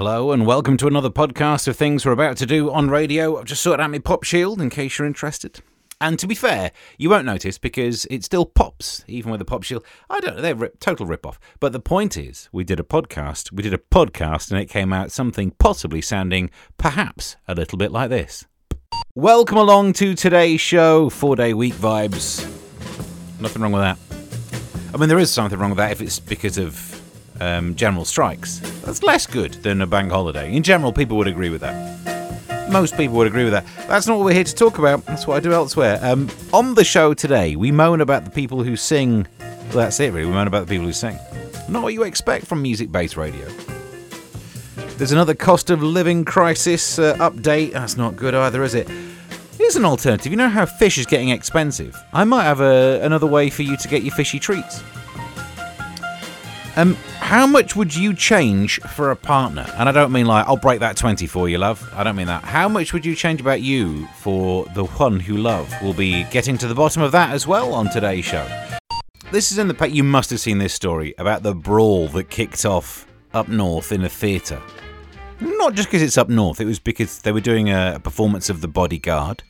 Hello and welcome to another podcast of things we're about to do on radio. I've just sorted out my pop shield in case you're interested. And to be fair, you won't notice because it still pops, even with a pop shield. I don't know, they're rip, total rip off. But the point is, we did a podcast, we did a podcast, and it came out something possibly sounding perhaps a little bit like this. Welcome along to today's show, four day week vibes. Nothing wrong with that. I mean, there is something wrong with that if it's because of um, general strikes. That's less good than a bank holiday. In general, people would agree with that. Most people would agree with that. That's not what we're here to talk about. That's what I do elsewhere. Um, on the show today, we moan about the people who sing. Well, that's it, really. We moan about the people who sing. Not what you expect from music based radio. There's another cost of living crisis uh, update. That's not good either, is it? Here's an alternative. You know how fish is getting expensive? I might have a, another way for you to get your fishy treats. Um, how much would you change for a partner? And I don't mean like, I'll break that 20 for you, love. I don't mean that. How much would you change about you for the one who love? We'll be getting to the bottom of that as well on today's show. This is in the pack. You must have seen this story about the brawl that kicked off up north in a theatre. Not just because it's up north, it was because they were doing a performance of The Bodyguard,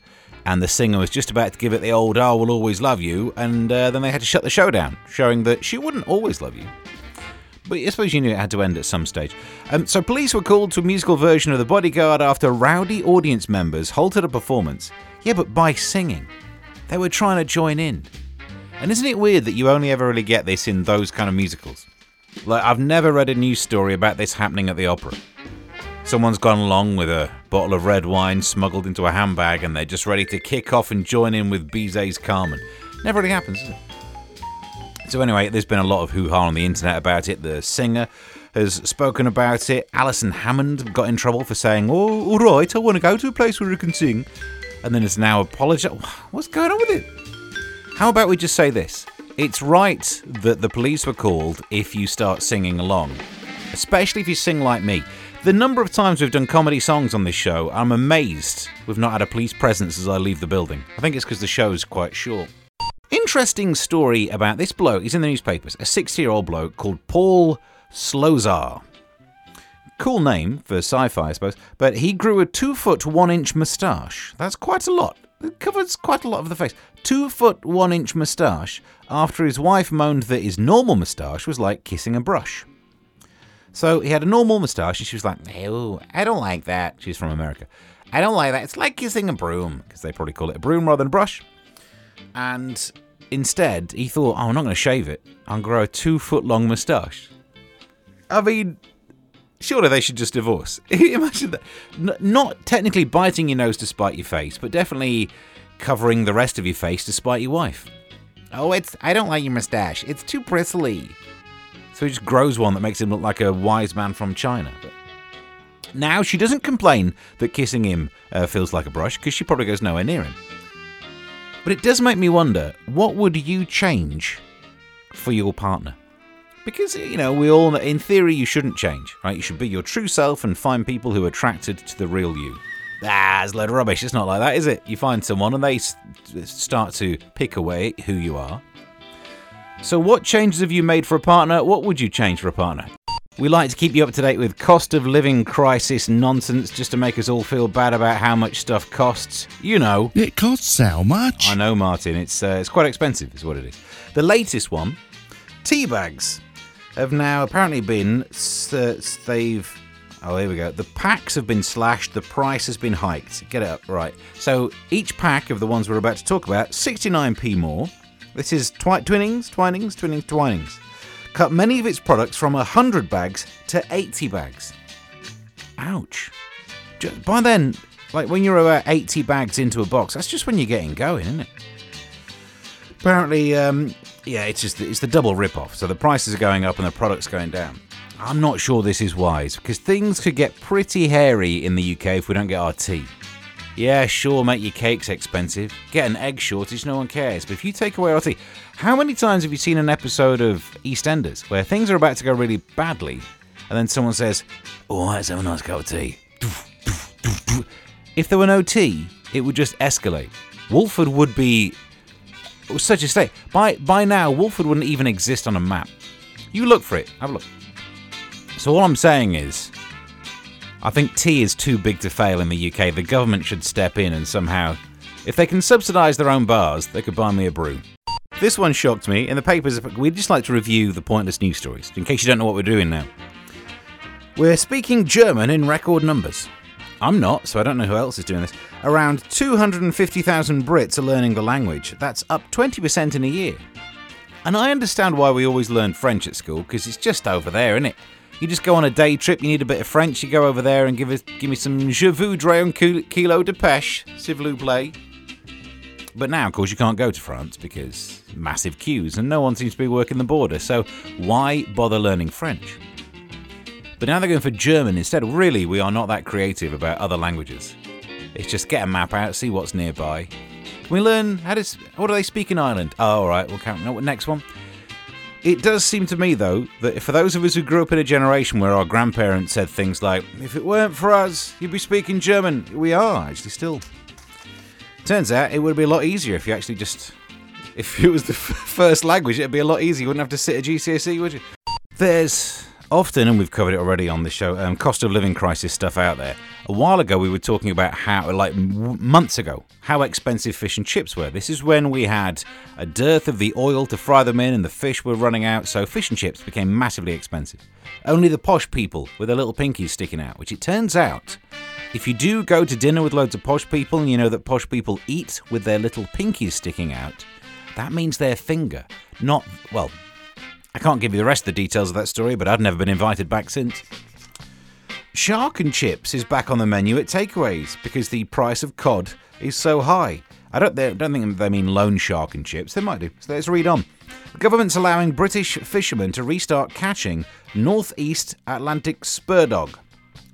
and the singer was just about to give it the old, I will always love you, and uh, then they had to shut the show down, showing that she wouldn't always love you. But I suppose you knew it had to end at some stage. Um, so police were called to a musical version of The Bodyguard after rowdy audience members halted a performance. Yeah, but by singing. They were trying to join in. And isn't it weird that you only ever really get this in those kind of musicals? Like, I've never read a news story about this happening at the opera. Someone's gone along with a bottle of red wine smuggled into a handbag and they're just ready to kick off and join in with Bizet's Carmen. Never really happens, does it? So, anyway, there's been a lot of hoo ha on the internet about it. The singer has spoken about it. Alison Hammond got in trouble for saying, Oh, all right, I want to go to a place where I can sing. And then has now apologised. What's going on with it? How about we just say this? It's right that the police were called if you start singing along, especially if you sing like me. The number of times we've done comedy songs on this show, I'm amazed we've not had a police presence as I leave the building. I think it's because the show's quite short. Interesting story about this bloke. He's in the newspapers. A 60 year old bloke called Paul Slosar. Cool name for sci fi, I suppose. But he grew a two foot one inch moustache. That's quite a lot. It covers quite a lot of the face. Two foot one inch moustache after his wife moaned that his normal moustache was like kissing a brush. So he had a normal moustache and she was like, Oh, I don't like that. She's from America. I don't like that. It's like kissing a broom, because they probably call it a broom rather than a brush. And instead, he thought, oh, I'm not going to shave it. I'll grow a two foot long moustache. I mean, surely they should just divorce. Imagine that. N- not technically biting your nose to spite your face, but definitely covering the rest of your face to spite your wife. Oh, it's. I don't like your moustache. It's too bristly. So he just grows one that makes him look like a wise man from China. But now she doesn't complain that kissing him uh, feels like a brush because she probably goes nowhere near him. But it does make me wonder what would you change for your partner? Because, you know, we all, in theory, you shouldn't change, right? You should be your true self and find people who are attracted to the real you. Ah, a load of rubbish. It's not like that, is it? You find someone and they start to pick away who you are. So, what changes have you made for a partner? What would you change for a partner? We like to keep you up to date with cost of living crisis nonsense just to make us all feel bad about how much stuff costs. You know. It costs how much? I know, Martin. It's uh, it's quite expensive, is what it is. The latest one, tea bags, have now apparently been uh, they've. Oh, here we go. The packs have been slashed. The price has been hiked. Get it up right. So each pack of the ones we're about to talk about, 69p more. This is twi- Twinnings, Twinings, Twinnings, Twinings cut many of its products from 100 bags to 80 bags. Ouch. By then, like when you're about 80 bags into a box, that's just when you're getting going, isn't it? Apparently, um, yeah, it's just it's the double rip-off. So the prices are going up and the products going down. I'm not sure this is wise because things could get pretty hairy in the UK if we don't get our tea. Yeah, sure, make your cakes expensive. Get an egg shortage, no one cares. But if you take away our tea, how many times have you seen an episode of EastEnders where things are about to go really badly and then someone says, Oh, let's have a nice cup of tea? If there were no tea, it would just escalate. Walford would be such a state. By, by now, Walford wouldn't even exist on a map. You look for it, have a look. So, all I'm saying is, I think tea is too big to fail in the UK. The government should step in and somehow, if they can subsidise their own bars, they could buy me a brew. This one shocked me. In the papers, we'd just like to review the pointless news stories, in case you don't know what we're doing now. We're speaking German in record numbers. I'm not, so I don't know who else is doing this. Around 250,000 Brits are learning the language. That's up 20% in a year. And I understand why we always learn French at school, because it's just over there, isn't it? You just go on a day trip, you need a bit of French, you go over there and give us, give me some Je voudrais un kilo de pêche, s'il vous plaît. But now, of course, you can't go to France because massive queues and no one seems to be working the border, so why bother learning French? But now they're going for German instead. Really, we are not that creative about other languages. It's just get a map out, see what's nearby. Can we learn how to. What do they speak in Ireland? Oh, alright, we'll count. No, next one. It does seem to me, though, that for those of us who grew up in a generation where our grandparents said things like, if it weren't for us, you'd be speaking German, we are actually still. Turns out it would be a lot easier if you actually just. If it was the first language, it'd be a lot easier. You wouldn't have to sit at GCSE, would you? There's often, and we've covered it already on the show, um, cost of living crisis stuff out there. A while ago, we were talking about how, like months ago, how expensive fish and chips were. This is when we had a dearth of the oil to fry them in, and the fish were running out, so fish and chips became massively expensive. Only the posh people with their little pinkies sticking out, which it turns out, if you do go to dinner with loads of posh people, and you know that posh people eat with their little pinkies sticking out, that means their finger, not, well, I can't give you the rest of the details of that story, but I've never been invited back since. Shark and chips is back on the menu at takeaways because the price of cod is so high. I don't, I don't think they mean loan shark and chips. They might do. So let's read on. The government's allowing British fishermen to restart catching northeast Atlantic spurdog.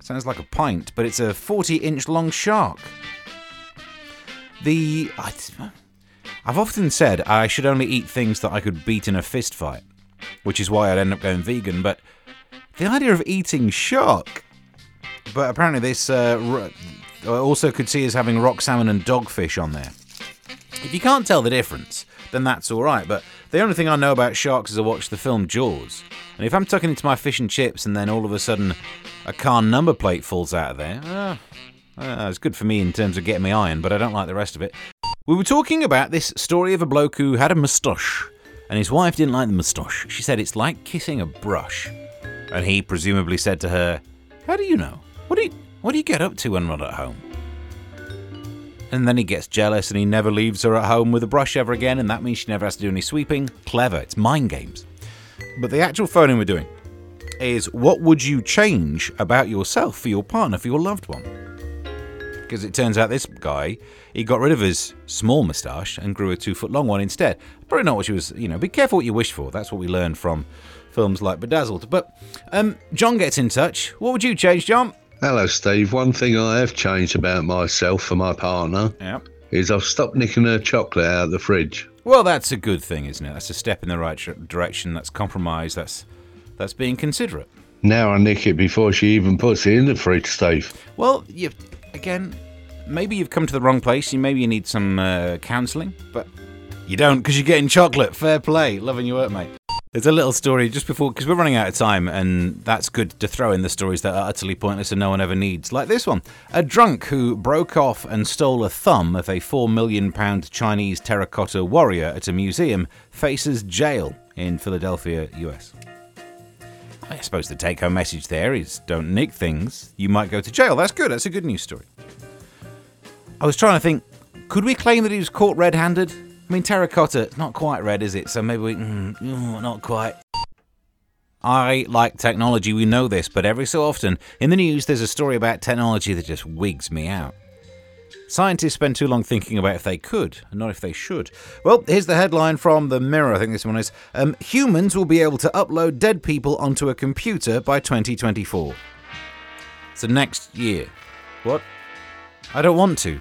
Sounds like a pint, but it's a 40 inch long shark. The. I've often said I should only eat things that I could beat in a fist fight which is why I'd end up going vegan. But the idea of eating shark, but apparently this uh, also could see as having rock salmon and dogfish on there. If you can't tell the difference, then that's all right. But the only thing I know about sharks is I watched the film Jaws, and if I'm tucking into my fish and chips and then all of a sudden a car number plate falls out of there, uh, uh, it's good for me in terms of getting me iron, but I don't like the rest of it. We were talking about this story of a bloke who had a moustache and his wife didn't like the moustache. She said it's like kissing a brush. And he presumably said to her, How do you know? What do you, what do you get up to when we're at home? And then he gets jealous and he never leaves her at home with a brush ever again, and that means she never has to do any sweeping. Clever, it's mind games. But the actual phoning we're doing is what would you change about yourself for your partner, for your loved one? Because it turns out this guy he got rid of his small moustache and grew a two foot long one instead. Probably not what she was, you know, be careful what you wish for. That's what we learned from films like Bedazzled. But um, John gets in touch. What would you change, John? Hello, Steve. One thing I have changed about myself for my partner yep. is I've stopped nicking her chocolate out of the fridge. Well, that's a good thing, isn't it? That's a step in the right direction. That's compromise. That's that's being considerate. Now I nick it before she even puts it in the fridge, Steve. Well, you again, maybe you've come to the wrong place. You maybe you need some uh, counselling, but you don't because you're getting chocolate. Fair play. Loving your work, mate. There's a little story just before because we're running out of time, and that's good to throw in the stories that are utterly pointless and no one ever needs. Like this one: a drunk who broke off and stole a thumb of a four million pound Chinese terracotta warrior at a museum faces jail in Philadelphia, U.S. I suppose the take-home message there is: don't nick things. You might go to jail. That's good. That's a good news story. I was trying to think, could we claim that he was caught red handed? I mean, terracotta, it's not quite red, is it? So maybe we. Mm, mm, not quite. I like technology, we know this, but every so often in the news there's a story about technology that just wigs me out. Scientists spend too long thinking about if they could, and not if they should. Well, here's the headline from the Mirror, I think this one is um, Humans will be able to upload dead people onto a computer by 2024. So next year. What? I don't want to.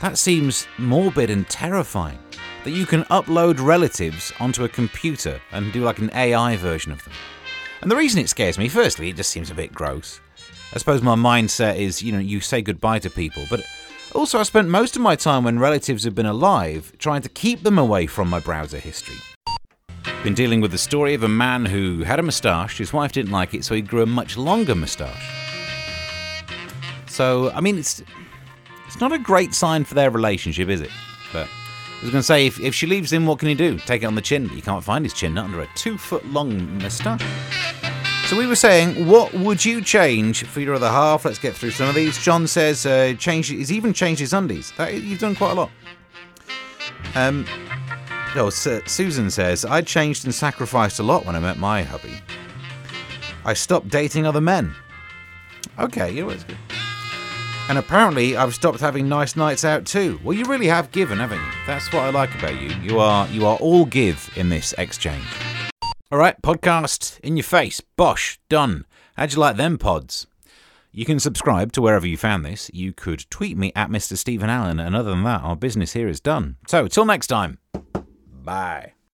That seems morbid and terrifying. That you can upload relatives onto a computer and do like an AI version of them. And the reason it scares me, firstly, it just seems a bit gross. I suppose my mindset is, you know, you say goodbye to people, but also I spent most of my time when relatives have been alive trying to keep them away from my browser history. Been dealing with the story of a man who had a moustache, his wife didn't like it, so he grew a much longer moustache. So, I mean, it's it's not a great sign for their relationship, is it? But I was going to say, if, if she leaves him, what can he do? Take it on the chin, but you can't find his chin, under a two foot long moustache. So we were saying, what would you change for your other half? Let's get through some of these. John says, uh, change. He's even changed his undies. That, you've done quite a lot. Um, oh, Su- Susan says, I changed and sacrificed a lot when I met my hubby. I stopped dating other men. Okay, you know what's good. And apparently, I've stopped having nice nights out too. Well, you really have given, haven't you? That's what I like about you. You are you are all give in this exchange. All right, podcast in your face. Bosh, done. How'd you like them pods? You can subscribe to wherever you found this. You could tweet me at Mr. Stephen Allen, and other than that, our business here is done. So, till next time. Bye.